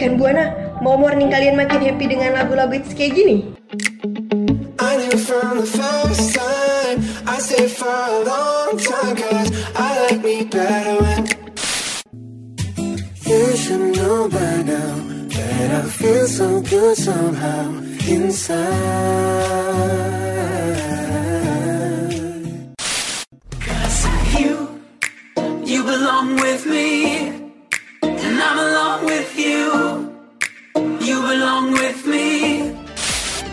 Rekan Buana, mau morning kalian makin happy dengan lagu-lagu hits kayak gini? I knew from the first time. I stayed for a long time Cause I like me better when You should know by now That I feel so good somehow inside. Cause you, you belong with me And I'm along with you Belong with me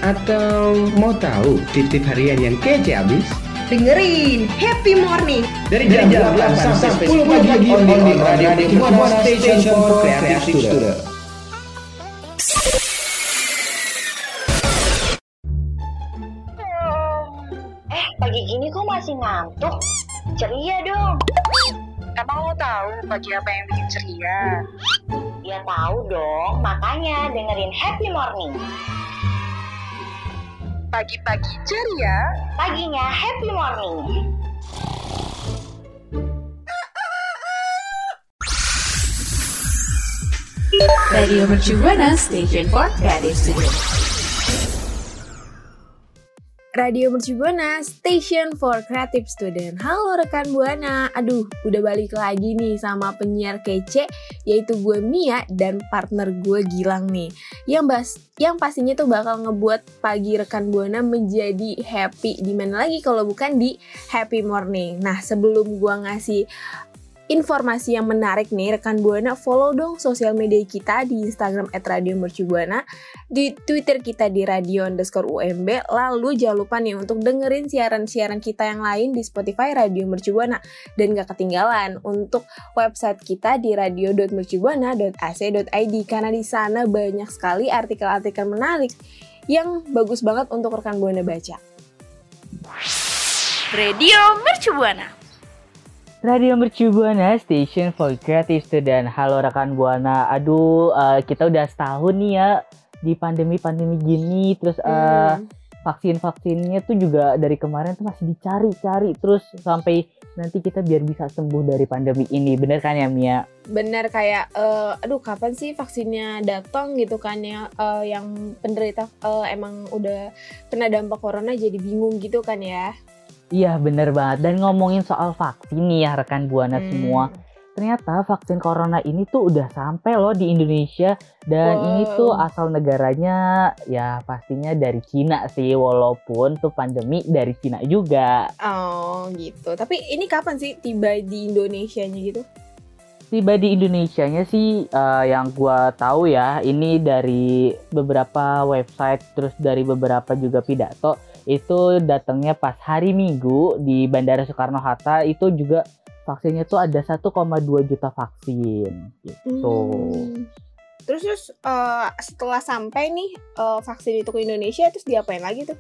Atau mau tahu tip-tip harian yang kece abis? Dengerin Happy Morning Dari jam, 8 sampai 10 pagi on, on, on Radio Buana Station for Creative Student. Eh, pagi gini kok masih ngantuk? Ceria dong. Emang lo tahu pagi apa yang bikin ceria? Ya tahu dong, makanya dengerin Happy Morning. Pagi-pagi ceria, Paginya Happy Morning. Radio Mercu Buana Station for Creative Studio. Radio Mercu Buana, Station for Creative Student. Halo rekan Buana, aduh udah balik lagi nih sama penyiar kece yaitu gue Mia dan partner gue Gilang nih. Yang bas, yang pastinya tuh bakal ngebuat pagi rekan Buana menjadi happy. Di mana lagi kalau bukan di Happy Morning. Nah sebelum gue ngasih informasi yang menarik nih rekan Buana follow dong sosial media kita di Instagram @radiomercubuana di Twitter kita di radio underscore UMB lalu jangan lupa nih untuk dengerin siaran-siaran kita yang lain di Spotify Radio Mercubuana dan gak ketinggalan untuk website kita di radio.mercubuana.ac.id karena di sana banyak sekali artikel-artikel menarik yang bagus banget untuk rekan Buana baca. Radio Mercu Buana. Radio Mercu Buana Station for Creative Student. Halo rekan Buana. Aduh, eh, kita udah setahun nih ya di pandemi-pandemi gini. Terus eh, Hmm. vaksin-vaksinnya tuh juga dari kemarin tuh masih dicari-cari. Terus sampai nanti kita biar bisa sembuh dari pandemi ini. Bener kan ya Mia? bener kayak eh, aduh kapan sih vaksinnya datang gitu kan ya eh, yang penderita eh, emang udah kena dampak corona jadi bingung gitu kan ya Iya bener banget. Dan ngomongin soal vaksin nih ya rekan Buana Hmm. semua. Ternyata vaksin corona ini tuh udah sampai loh di Indonesia dan Wow. ini tuh asal negaranya ya pastinya dari Cina sih walaupun tuh pandemi dari Cina juga. oh gitu tapi ini kapan sih tiba di Indonesia nya gitu Tiba di Indonesianya sih eh, yang gua tahu ya ini dari beberapa website terus dari beberapa juga pidato itu datangnya pas hari Minggu di Bandara Soekarno Hatta itu juga vaksinnya tuh ada 1,2 juta vaksin gitu. Hmm. terus terus eh, setelah sampai nih eh, vaksin itu ke Indonesia terus diapain lagi tuh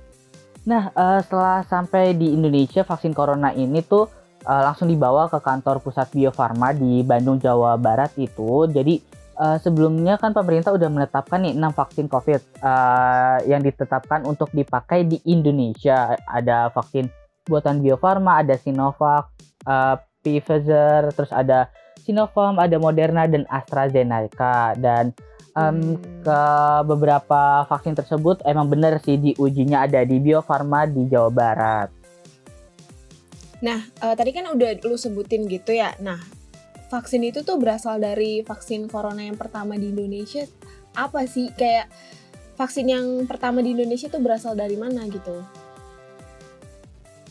Nah, eh, setelah sampai di Indonesia vaksin corona ini tuh eh, langsung dibawa ke kantor pusat Bio Farma di Bandung, Jawa Barat itu. Jadi eh, sebelumnya kan pemerintah udah menetapkan nih 6 vaksin COVID eh, yang ditetapkan untuk dipakai di Indonesia. Ada vaksin buatan Bio Farma, ada Sinovac, eh, Pfizer, terus ada Sinovac, ada Moderna dan AstraZeneca dan Hmm. ke beberapa vaksin tersebut emang bener sih diujinya ada di Bio Farma di Jawa Barat. nah eh, tadi kan udah lu sebutin gitu ya nah vaksin itu tuh berasal dari vaksin corona yang pertama di Indonesia apa sih kayak vaksin yang pertama di Indonesia tuh berasal dari mana gitu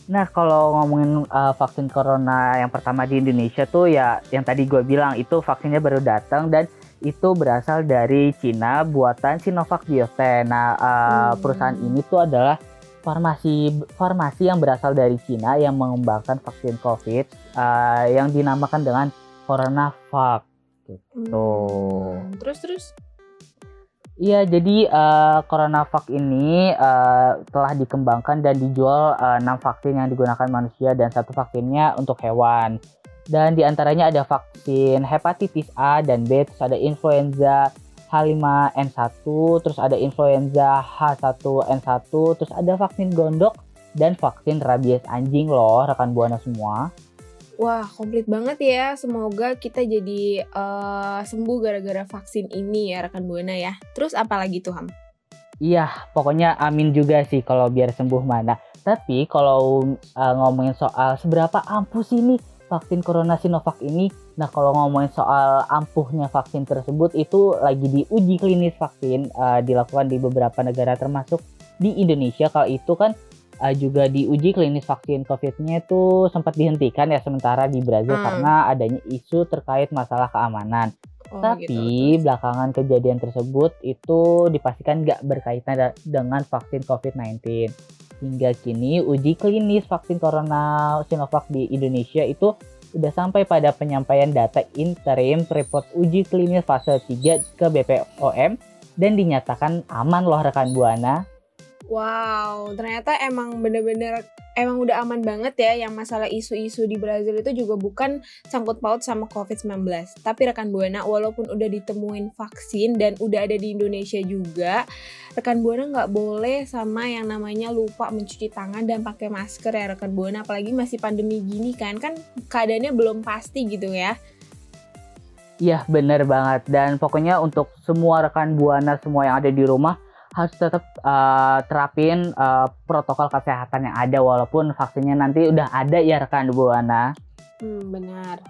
Nah kalau ngomongin uh, vaksin corona yang pertama di Indonesia tuh ya yang tadi gue bilang itu vaksinnya baru datang dan itu berasal dari Cina buatan Sinovac Biotech. Nah uh, Hmm. perusahaan ini tuh adalah farmasi farmasi yang berasal dari Cina yang mengembangkan vaksin COVID uh, yang dinamakan dengan CoronaVac. Gitu. Hmm, terus terus Iya, jadi eh, CoronaVac ini eh, telah dikembangkan dan dijual 6 vaksin yang digunakan manusia dan satu vaksinnya untuk hewan. Dan di antaranya ada vaksin hepatitis A dan B, terus ada influenza H5N1, terus ada influenza H1N1, terus ada vaksin gondok dan vaksin rabies anjing loh, rekan buana semua. Wah, komplit banget ya. Semoga kita jadi eh, sembuh gara-gara vaksin ini ya rekan Buana ya. Terus apa lagi tuh Ham? Iya, pokoknya amin juga sih kalau biar sembuh mana. Tapi kalau uh, ngomongin soal seberapa ampuh sih nih vaksin Corona Sinovac ini, nah kalau ngomongin soal ampuhnya vaksin tersebut itu lagi diuji klinis vaksin uh, dilakukan di beberapa negara termasuk di Indonesia. Kalau itu kan uh, juga diuji klinis vaksin COVID-nya itu sempat dihentikan ya sementara di Brazil Hmm. karena adanya isu terkait masalah keamanan. Oh, Tapi gitu. belakangan kejadian tersebut itu dipastikan nggak berkaitan dengan vaksin COVID-19. Hingga kini uji klinis vaksin Corona Sinovac di Indonesia itu sudah sampai pada penyampaian data interim report uji klinis fase 3 ke BPOM dan dinyatakan aman loh rekan Buana. Wow, ternyata emang bener-bener emang udah aman banget ya yang masalah isu-isu di Brazil itu juga bukan sangkut paut sama COVID-19. Tapi rekan Buana walaupun udah ditemuin vaksin dan udah ada di Indonesia juga, rekan Buana nggak boleh sama yang namanya lupa mencuci tangan dan pakai masker ya rekan Buana. Apalagi masih pandemi gini kan, kan keadaannya belum pasti gitu ya. Iya bener banget dan pokoknya untuk semua rekan Buana semua yang ada di rumah harus tetap uh, terapin uh, protokol kesehatan yang ada walaupun vaksinnya nanti udah ada ya rekan Buana. Hmm, benar.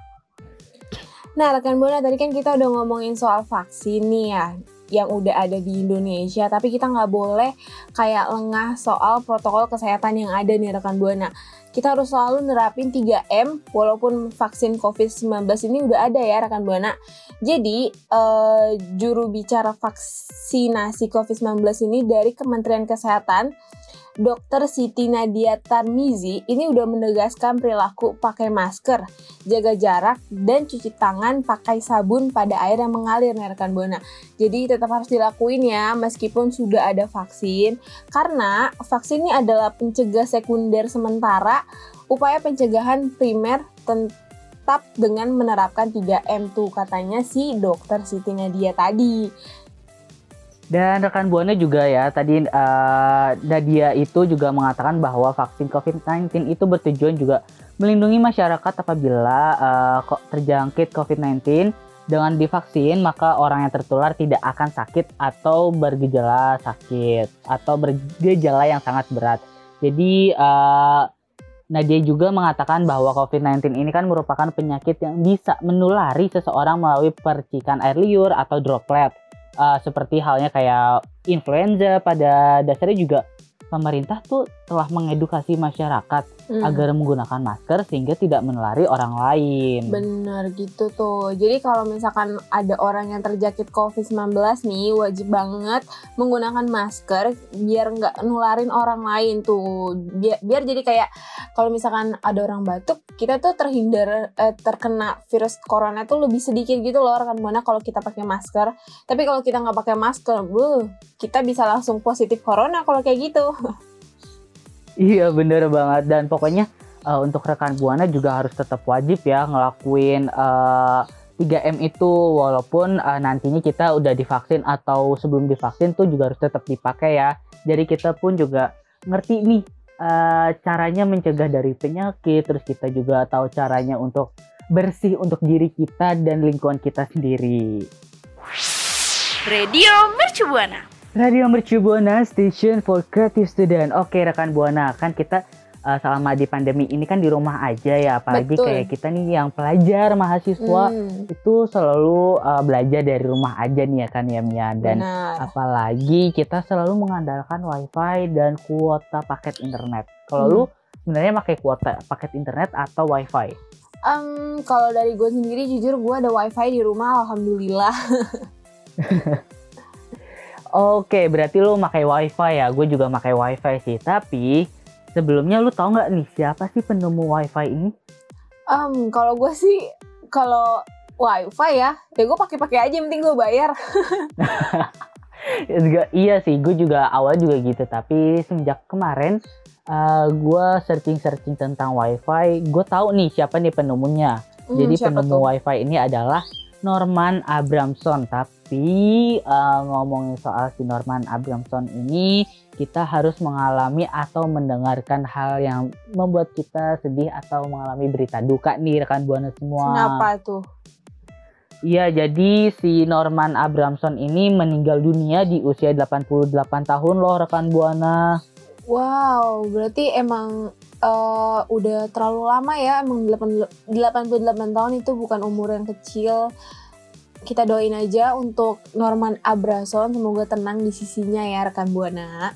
Nah, rekan Buana tadi kan kita udah ngomongin soal vaksin nih ya yang udah ada di Indonesia, tapi kita nggak boleh kayak lengah soal protokol kesehatan yang ada nih rekan Buana. Kita harus selalu nerapin 3M walaupun vaksin COVID-19 ini udah ada ya rekan Buana. Jadi, eh, juru bicara vaksinasi COVID-19 ini dari Kementerian Kesehatan Dr. Siti Nadia Tarmizi ini udah menegaskan perilaku pakai masker, jaga jarak, dan cuci tangan pakai sabun pada air yang mengalir nih rekan Buana. Jadi tetap harus dilakuin ya meskipun sudah ada vaksin karena vaksin ini adalah pencegah sekunder sementara upaya pencegahan primer tetap dengan menerapkan 3M tuh katanya si dokter Siti Nadia tadi. Dan rekan Buana juga ya tadi uh, Nadia itu juga mengatakan bahwa vaksin COVID-19 itu bertujuan juga melindungi masyarakat apabila uh, terjangkit COVID-19 dengan divaksin maka orang yang tertular tidak akan sakit atau bergejala sakit atau bergejala yang sangat berat. Jadi uh, Nadia juga mengatakan bahwa COVID-19 ini kan merupakan penyakit yang bisa menulari seseorang melalui percikan air liur atau droplet. Uh, seperti halnya kayak influenza pada dasarnya juga pemerintah tuh telah mengedukasi masyarakat Hmm. agar menggunakan masker sehingga tidak menulari orang lain. Bener gitu tuh. Jadi kalau misalkan ada orang yang terjangkit COVID-19 nih, wajib banget menggunakan masker biar nggak nularin orang lain tuh. Biar, biar jadi kayak kalau misalkan ada orang batuk, kita tuh terhindar eh, terkena virus corona tuh lebih sedikit gitu loh rekan buana kalau kita pakai masker. Tapi kalau kita nggak pakai masker, buh, kita bisa langsung positif corona kalau kayak gitu. Iya bener banget dan pokoknya uh, untuk rekan buana juga harus tetap wajib ya ngelakuin uh, 3M itu walaupun uh, nantinya kita udah divaksin atau sebelum divaksin tuh juga harus tetap dipakai ya. Jadi kita pun juga ngerti nih uh, caranya mencegah dari penyakit terus kita juga tahu caranya untuk bersih untuk diri kita dan lingkungan kita sendiri. Radio Mercu Buana. Radio Mercu Buana Station for Creative Student. Oke rekan Buana, kan kita uh, selama di pandemi ini kan di rumah aja ya, apalagi Betul. kayak kita nih yang pelajar mahasiswa Hmm, itu selalu uh, belajar dari rumah aja nih ya kan ya Mia dan benar. apalagi kita selalu mengandalkan wifi dan kuota paket internet. Kalau Hmm. lu sebenarnya pakai kuota paket internet atau wifi? Em, kalau dari gue sendiri jujur gue ada wifi di rumah alhamdulillah. Oke, berarti lu pakai wifi ya. Gue juga pakai wifi sih. Tapi sebelumnya lu tahu nggak nih siapa sih penemu wifi ini? Em, kalau gue sih kalau wifi ya, ya gue pakai-pakai aja yang penting gue bayar. Ya juga- iya sih, gue juga awal juga gitu. Tapi semenjak kemarin uh, gue searching-searching tentang wifi, gue tahu nih siapa nih penemunya. Hmm, Jadi penemu tuh? wifi ini adalah Norman Abramson. Tap- Tapi uh, ngomongin soal si Norman Abramson ini, kita harus mengalami atau mendengarkan hal yang membuat kita sedih atau mengalami berita duka nih rekan buana semua. Kenapa tuh? Iya, jadi si Norman Abramson ini meninggal dunia di usia 88 tahun loh rekan buana. Wow, berarti emang uh, udah terlalu lama ya. Emang 88 tahun itu bukan umur yang kecil. Kita doain aja untuk Norman Abramson semoga tenang di sisinya ya rekan buana.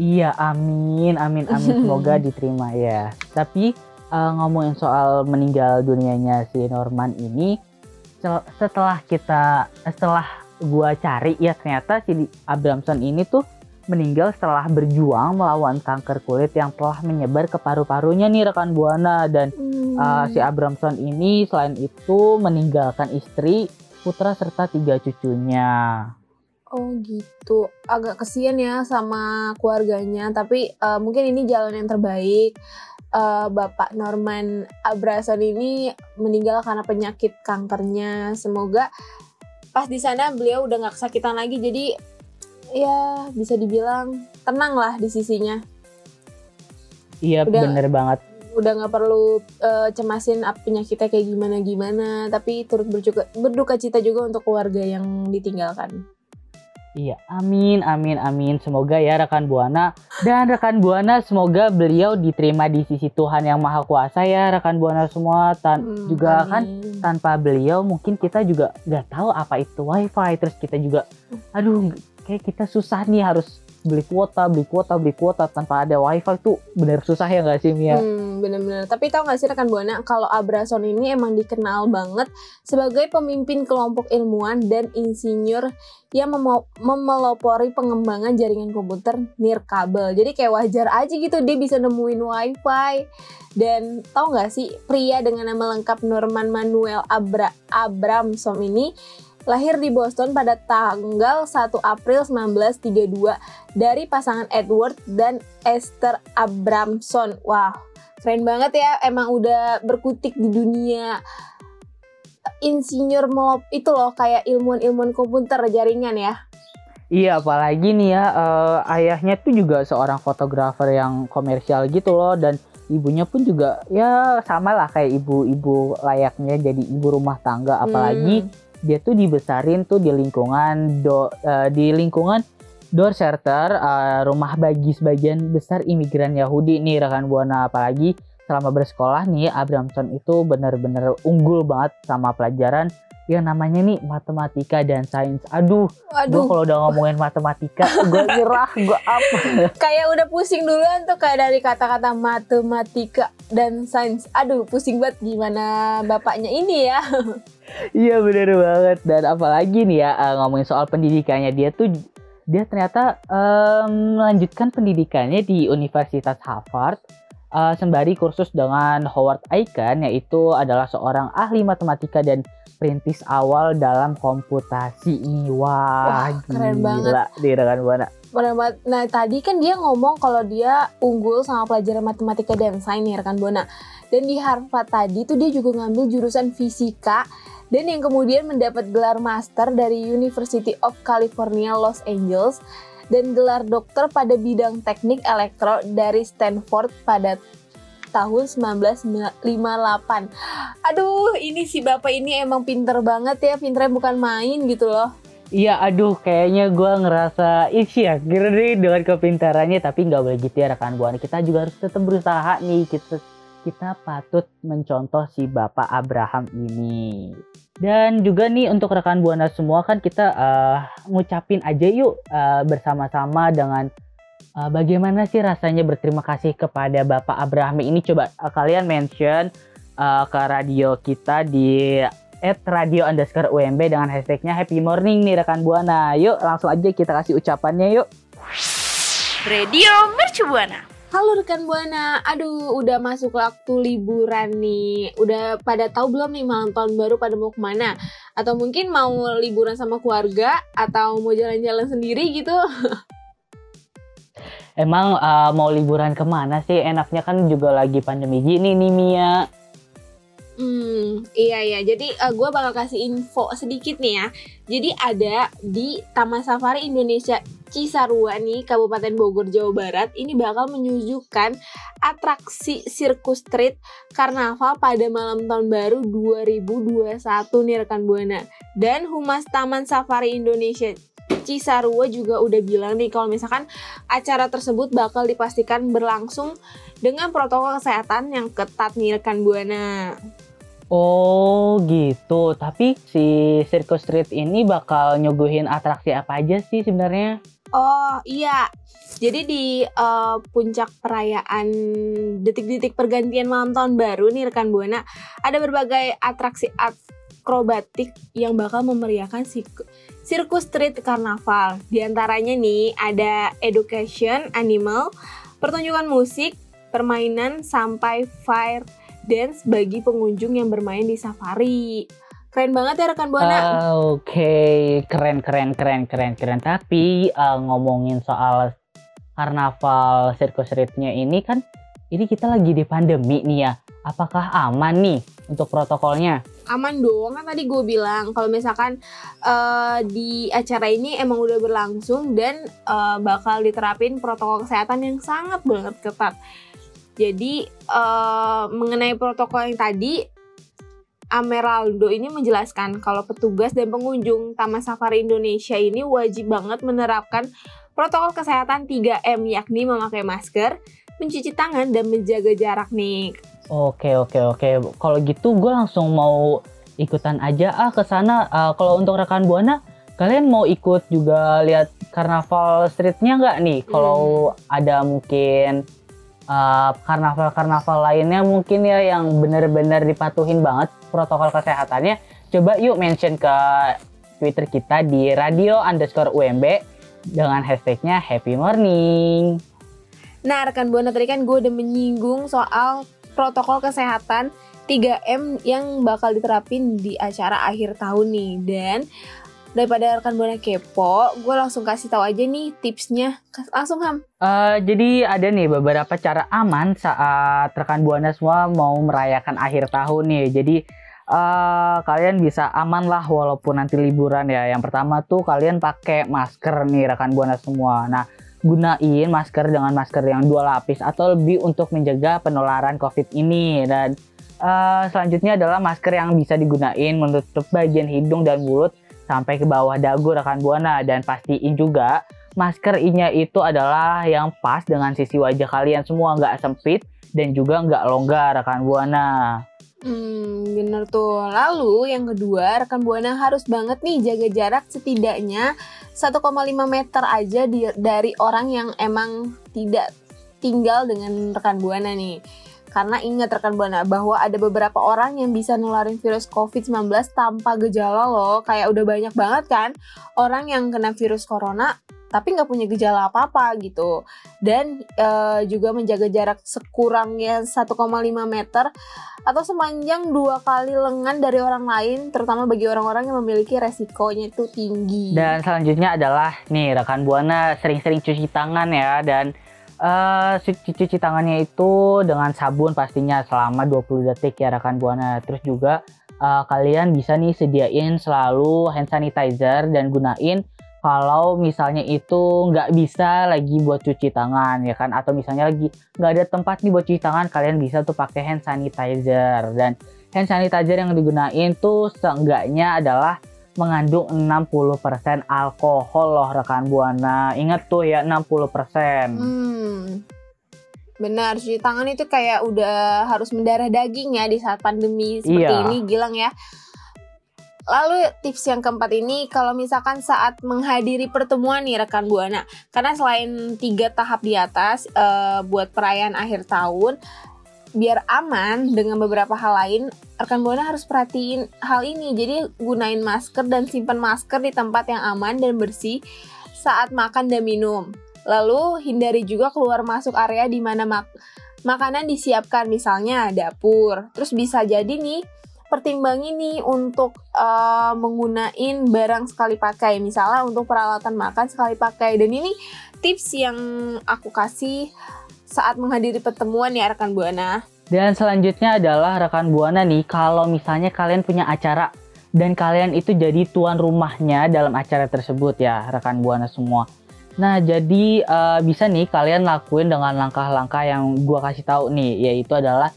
Iya, amin, amin, amin. Semoga diterima ya. Tapi uh, ngomongin soal meninggal dunianya si Norman ini, setelah kita setelah gua cari ya ternyata si Abramson ini tuh meninggal setelah berjuang melawan kanker kulit yang telah menyebar ke paru-parunya nih rekan buana dan hmm. uh, si Abramson ini selain itu meninggalkan istri, putra serta tiga cucunya. Oh gitu, agak kesian ya sama keluarganya, tapi uh, mungkin ini jalan yang terbaik uh, Bapak Norman Abrason ini meninggal karena penyakit kankernya. Semoga pas di sana beliau udah nggak kesakitan lagi, jadi ya bisa dibilang tenang lah di sisinya. Iya udah, bener banget. Udah nggak perlu uh, cemasin penyakitnya kayak gimana gimana, tapi turut berduka, berduka cita juga untuk keluarga yang ditinggalkan. Iya, amin, amin, amin. Semoga ya rekan Buana dan rekan Buana semoga beliau diterima di sisi Tuhan yang Maha Kuasa ya rekan Buana semua. Tan hmm, juga amin. kan tanpa beliau mungkin kita juga nggak tahu apa itu WiFi. Terus kita juga, aduh, kayak kita susah nih harus beli kuota, beli kuota, beli kuota tanpa ada wifi tuh bener susah ya nggak sih Mia? Hmm, bener-bener. Tapi tau gak sih rekan Buana kalau Abrason ini emang dikenal banget sebagai pemimpin kelompok ilmuwan dan insinyur yang mem memelopori pengembangan jaringan komputer nirkabel. Jadi kayak wajar aja gitu dia bisa nemuin wifi. Dan tau gak sih pria dengan nama lengkap Norman Manuel Abra Abramson ini lahir di Boston pada tanggal 1 April 1932 dari pasangan Edward dan Esther Abramson. Wah, keren banget ya. Emang udah berkutik di dunia insinyur melop itu loh kayak ilmuwan-ilmuwan komputer jaringan ya. Iya, apalagi nih ya uh, ayahnya tuh juga seorang fotografer yang komersial gitu loh dan ibunya pun juga ya sama lah kayak ibu-ibu layaknya jadi ibu rumah tangga apalagi hmm dia tuh dibesarin tuh di lingkungan do, uh, di lingkungan door shelter uh, rumah bagi sebagian besar imigran Yahudi nih rekan buana. Apalagi selama bersekolah nih Abramson itu benar-benar unggul banget sama pelajaran yang namanya nih matematika dan sains. Aduh, gue kalau udah ngomongin matematika, gue nyerah, gue apa? kayak udah pusing duluan tuh kayak dari kata-kata matematika dan sains. Aduh, pusing banget gimana bapaknya ini ya. Iya bener banget dan apalagi nih ya uh, ngomongin soal pendidikannya dia tuh dia ternyata um, melanjutkan pendidikannya di Universitas Harvard uh, sembari kursus dengan Howard Aiken yaitu adalah seorang ahli matematika dan perintis awal dalam komputasi ini. Wah, Wah keren banget. di rekan Buana. Keren banget. Nah, tadi kan dia ngomong kalau dia unggul sama pelajaran matematika dan sains nih rekan Buana. Dan di Harvard tadi tuh dia juga ngambil jurusan fisika dan yang kemudian mendapat gelar master dari University of California Los Angeles dan gelar dokter pada bidang teknik elektro dari Stanford pada tahun 1958. Aduh, ini si bapak ini emang pinter banget ya, pinternya bukan main gitu loh. Iya, aduh, kayaknya gue ngerasa isi ya, kira nih dengan kepintarannya, tapi nggak boleh gitu ya rekan buana. Kita juga harus tetap berusaha nih, kita kita patut mencontoh si Bapak Abraham ini. Dan juga nih untuk rekan buana semua kan kita uh, ngucapin aja yuk uh, bersama-sama dengan uh, bagaimana sih rasanya berterima kasih kepada Bapak Abraham ini coba uh, kalian mention uh, ke radio kita di at radio underscore UMB dengan hashtagnya happy morning nih rekan Buana. Yuk langsung aja kita kasih ucapannya yuk. Radio Mercu Buana. Halo rekan Buana, aduh udah masuk waktu liburan nih Udah pada tahu belum nih malam tahun baru pada mau ke mana? Atau mungkin mau liburan sama keluarga? Atau mau jalan-jalan sendiri gitu? Emang uh, mau liburan ke mana sih? Enaknya kan juga lagi pandemi gini nih Mia. Hmm, iya iya. Jadi gue bakal kasih info sedikit nih ya. Jadi ada di Taman Safari Indonesia Cisarua nih, Kabupaten Bogor, Jawa Barat, ini bakal menyuguhkan atraksi sirkus street karnaval pada malam tahun baru 2021 nih rekan Buana. Dan Humas Taman Safari Indonesia Cisarua juga udah bilang nih kalau misalkan acara tersebut bakal dipastikan berlangsung dengan protokol kesehatan yang ketat nih rekan Buana. Oh gitu, tapi si Circus Street ini bakal nyuguhin atraksi apa aja sih sebenarnya? Oh iya, jadi di uh, puncak perayaan detik-detik pergantian malam tahun baru nih rekan Buana, ada berbagai atraksi akrobatik yang bakal memeriahkan si sirkus street karnaval. Di antaranya nih ada education, animal, pertunjukan musik, permainan sampai fire dance bagi pengunjung yang bermain di safari. Keren banget ya rekan Buana. Uh, Oke, okay. keren keren keren keren keren. Tapi uh, ngomongin soal karnaval streetnya ini kan ini kita lagi di pandemi nih ya. Apakah aman nih untuk protokolnya? Aman dong, kan tadi gue bilang kalau misalkan uh, di acara ini emang udah berlangsung dan uh, bakal diterapin protokol kesehatan yang sangat banget ketat. Jadi uh, mengenai protokol yang tadi Ameraldo ini menjelaskan kalau petugas dan pengunjung Taman Safari Indonesia ini wajib banget menerapkan protokol kesehatan 3M yakni memakai masker, mencuci tangan dan menjaga jarak nih. Oke oke oke. Kalau gitu gue langsung mau ikutan aja ah ke sana. Uh, kalau untuk rekan buana, kalian mau ikut juga lihat karnaval streetnya nggak nih? Kalau hmm. ada mungkin karnaval karnaval-karnaval lainnya mungkin ya yang benar-benar dipatuhin banget protokol kesehatannya, coba yuk mention ke Twitter kita di radio underscore UMB dengan hashtagnya Happy Morning. Nah rekan Buana tadi kan gue udah menyinggung soal protokol kesehatan 3M yang bakal diterapin di acara akhir tahun nih dan daripada rekan buana kepo, gue langsung kasih tahu aja nih tipsnya. Langsung Ham. Uh, jadi ada nih beberapa cara aman saat rekan buana semua mau merayakan akhir tahun nih. Jadi uh, kalian bisa aman lah walaupun nanti liburan ya. Yang pertama tuh kalian pakai masker nih rekan buana semua. Nah gunain masker dengan masker yang dua lapis atau lebih untuk menjaga penularan COVID ini. Dan uh, selanjutnya adalah masker yang bisa digunain menutup bagian hidung dan mulut sampai ke bawah dagu rekan buana. Dan pastiin juga masker inya itu adalah yang pas dengan sisi wajah kalian semua. Nggak sempit dan juga nggak longgar rekan buana. Hmm, bener tuh. Lalu yang kedua, rekan Buana harus banget nih jaga jarak setidaknya 1,5 meter aja di, dari orang yang emang tidak tinggal dengan rekan Buana nih. Karena ingat rekan Buana bahwa ada beberapa orang yang bisa nularin virus COVID-19 tanpa gejala loh. Kayak udah banyak banget kan orang yang kena virus corona tapi nggak punya gejala apa-apa gitu. Dan e, juga menjaga jarak sekurangnya 1,5 meter atau sepanjang dua kali lengan dari orang lain, terutama bagi orang-orang yang memiliki resikonya itu tinggi. Dan selanjutnya adalah nih rekan buana sering-sering cuci tangan ya dan Uh, cuci tangannya itu dengan sabun pastinya selama 20 detik ya rekan buana. Terus juga uh, kalian bisa nih sediain selalu hand sanitizer dan gunain kalau misalnya itu nggak bisa lagi buat cuci tangan ya kan atau misalnya lagi nggak ada tempat nih buat cuci tangan kalian bisa tuh pakai hand sanitizer dan hand sanitizer yang digunain tuh seenggaknya adalah mengandung 60% alkohol loh rekan Buana. Ingat tuh ya 60%. Hmm. Benar, cuci tangan itu kayak udah harus mendarah daging ya di saat pandemi seperti iya. ini, Gilang ya. Lalu tips yang keempat ini kalau misalkan saat menghadiri pertemuan nih rekan buana, karena selain tiga tahap di atas uh, buat perayaan akhir tahun, biar aman dengan beberapa hal lain, rekan buana harus perhatiin hal ini. Jadi gunain masker dan simpan masker di tempat yang aman dan bersih saat makan dan minum. Lalu hindari juga keluar masuk area di mana mak makanan disiapkan, misalnya dapur. Terus bisa jadi nih pertimbangin nih untuk uh, menggunain barang sekali pakai, misalnya untuk peralatan makan sekali pakai. Dan ini tips yang aku kasih saat menghadiri pertemuan ya rekan Buana. Dan selanjutnya adalah rekan Buana nih, kalau misalnya kalian punya acara dan kalian itu jadi tuan rumahnya dalam acara tersebut ya, rekan Buana semua. Nah, jadi uh, bisa nih kalian lakuin dengan langkah-langkah yang gua kasih tahu nih, yaitu adalah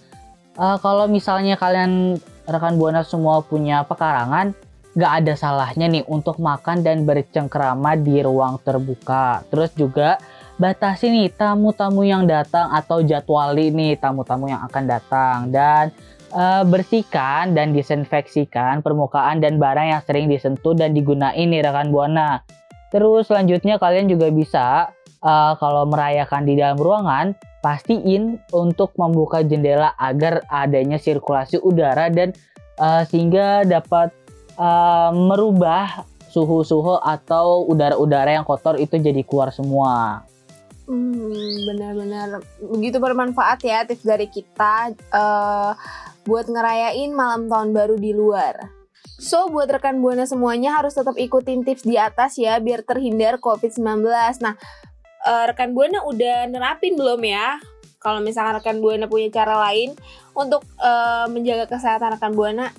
uh, kalau misalnya kalian rekan Buana semua punya pekarangan, nggak ada salahnya nih untuk makan dan bercengkrama di ruang terbuka. Terus juga batasi nih tamu-tamu yang datang atau jadwali nih tamu-tamu yang akan datang dan uh, bersihkan dan disinfeksikan permukaan dan barang yang sering disentuh dan digunain nih rekan buana. Terus selanjutnya kalian juga bisa uh, kalau merayakan di dalam ruangan pastiin untuk membuka jendela agar adanya sirkulasi udara dan uh, sehingga dapat uh, merubah suhu-suhu atau udara-udara yang kotor itu jadi keluar semua. Hmm, benar-benar begitu bermanfaat ya tips dari kita uh, buat ngerayain malam tahun baru di luar. So, buat rekan Buana semuanya harus tetap ikutin tips di atas ya biar terhindar COVID-19. Nah, uh, rekan Buana udah nerapin belum ya? Kalau misalkan rekan Buana punya cara lain untuk uh, menjaga kesehatan rekan Buana,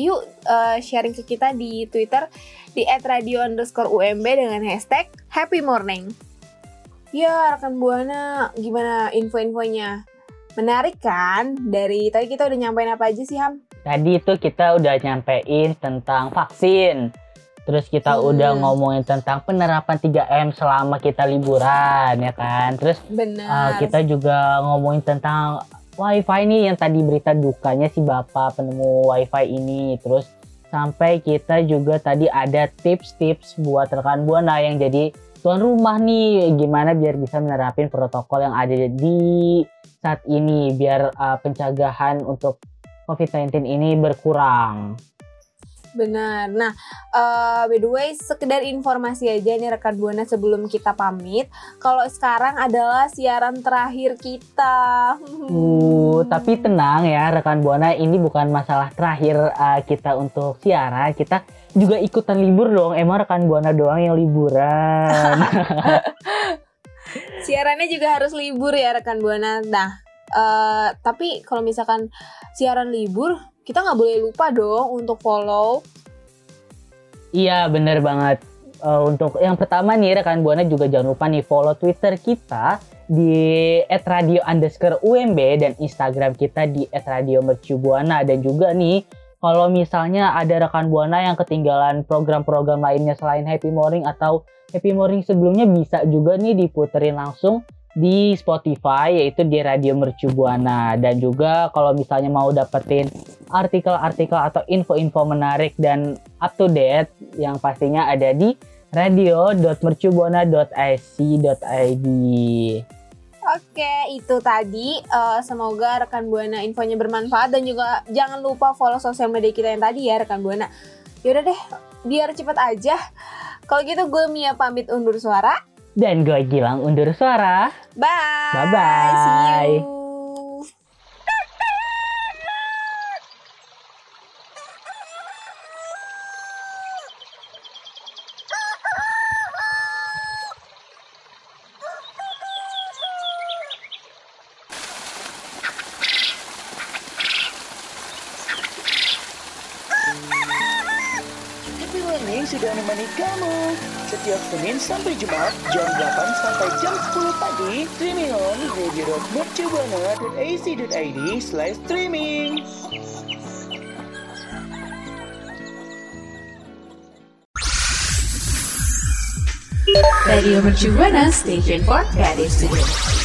yuk uh, sharing ke kita di Twitter di @radio_umb dengan hashtag Happy Morning. Ya, rekan Buana, gimana info-infonya? Menarik kan? Dari tadi kita udah nyampein apa aja sih, Ham? Tadi itu kita udah nyampein tentang vaksin. Terus kita hmm. udah ngomongin tentang penerapan 3M selama kita liburan, ya kan? Terus Uh, kita juga ngomongin tentang wifi nih yang tadi berita dukanya si bapak penemu wifi ini. Terus sampai kita juga tadi ada tips-tips buat rekan buana yang jadi tuan rumah nih gimana biar bisa menerapin protokol yang ada di saat ini biar uh, pencegahan untuk COVID-19 ini berkurang. Benar. Nah, uh, by the way, sekedar informasi aja nih rekan buana sebelum kita pamit. Kalau sekarang adalah siaran terakhir kita. Uh, tapi tenang ya rekan buana, ini bukan masalah terakhir uh, kita untuk siaran. Kita juga ikutan libur dong. Emang rekan buana doang yang liburan. Siarannya juga harus libur ya rekan buana. Nah, uh, tapi kalau misalkan siaran libur, kita nggak boleh lupa dong untuk follow. Iya bener banget. Uh, untuk yang pertama nih rekan buana juga jangan lupa nih follow Twitter kita di @radio underscore UMB dan Instagram kita di @radiomercubuana dan juga nih kalau misalnya ada rekan buana yang ketinggalan program-program lainnya selain Happy Morning atau Happy Morning sebelumnya bisa juga nih diputerin langsung di Spotify yaitu di Radio Mercu Buana dan juga kalau misalnya mau dapetin artikel-artikel atau info-info menarik dan up to date yang pastinya ada di radio.mercubuana.ic.id. Oke, itu tadi. Uh, semoga rekan Buana infonya bermanfaat dan juga jangan lupa follow sosial media kita yang tadi ya rekan Buana. Yaudah deh, biar cepet aja. Kalau gitu gue Mia pamit undur suara. Dan gue Gilang undur suara. Bye. Bye-bye. See you. Setiap Senin sampai Jumat jam 8 sampai jam 10 pagi streaming on radio.mercubuana.ac.id slash streaming. Radio Mercubuana Station for Creative Studio.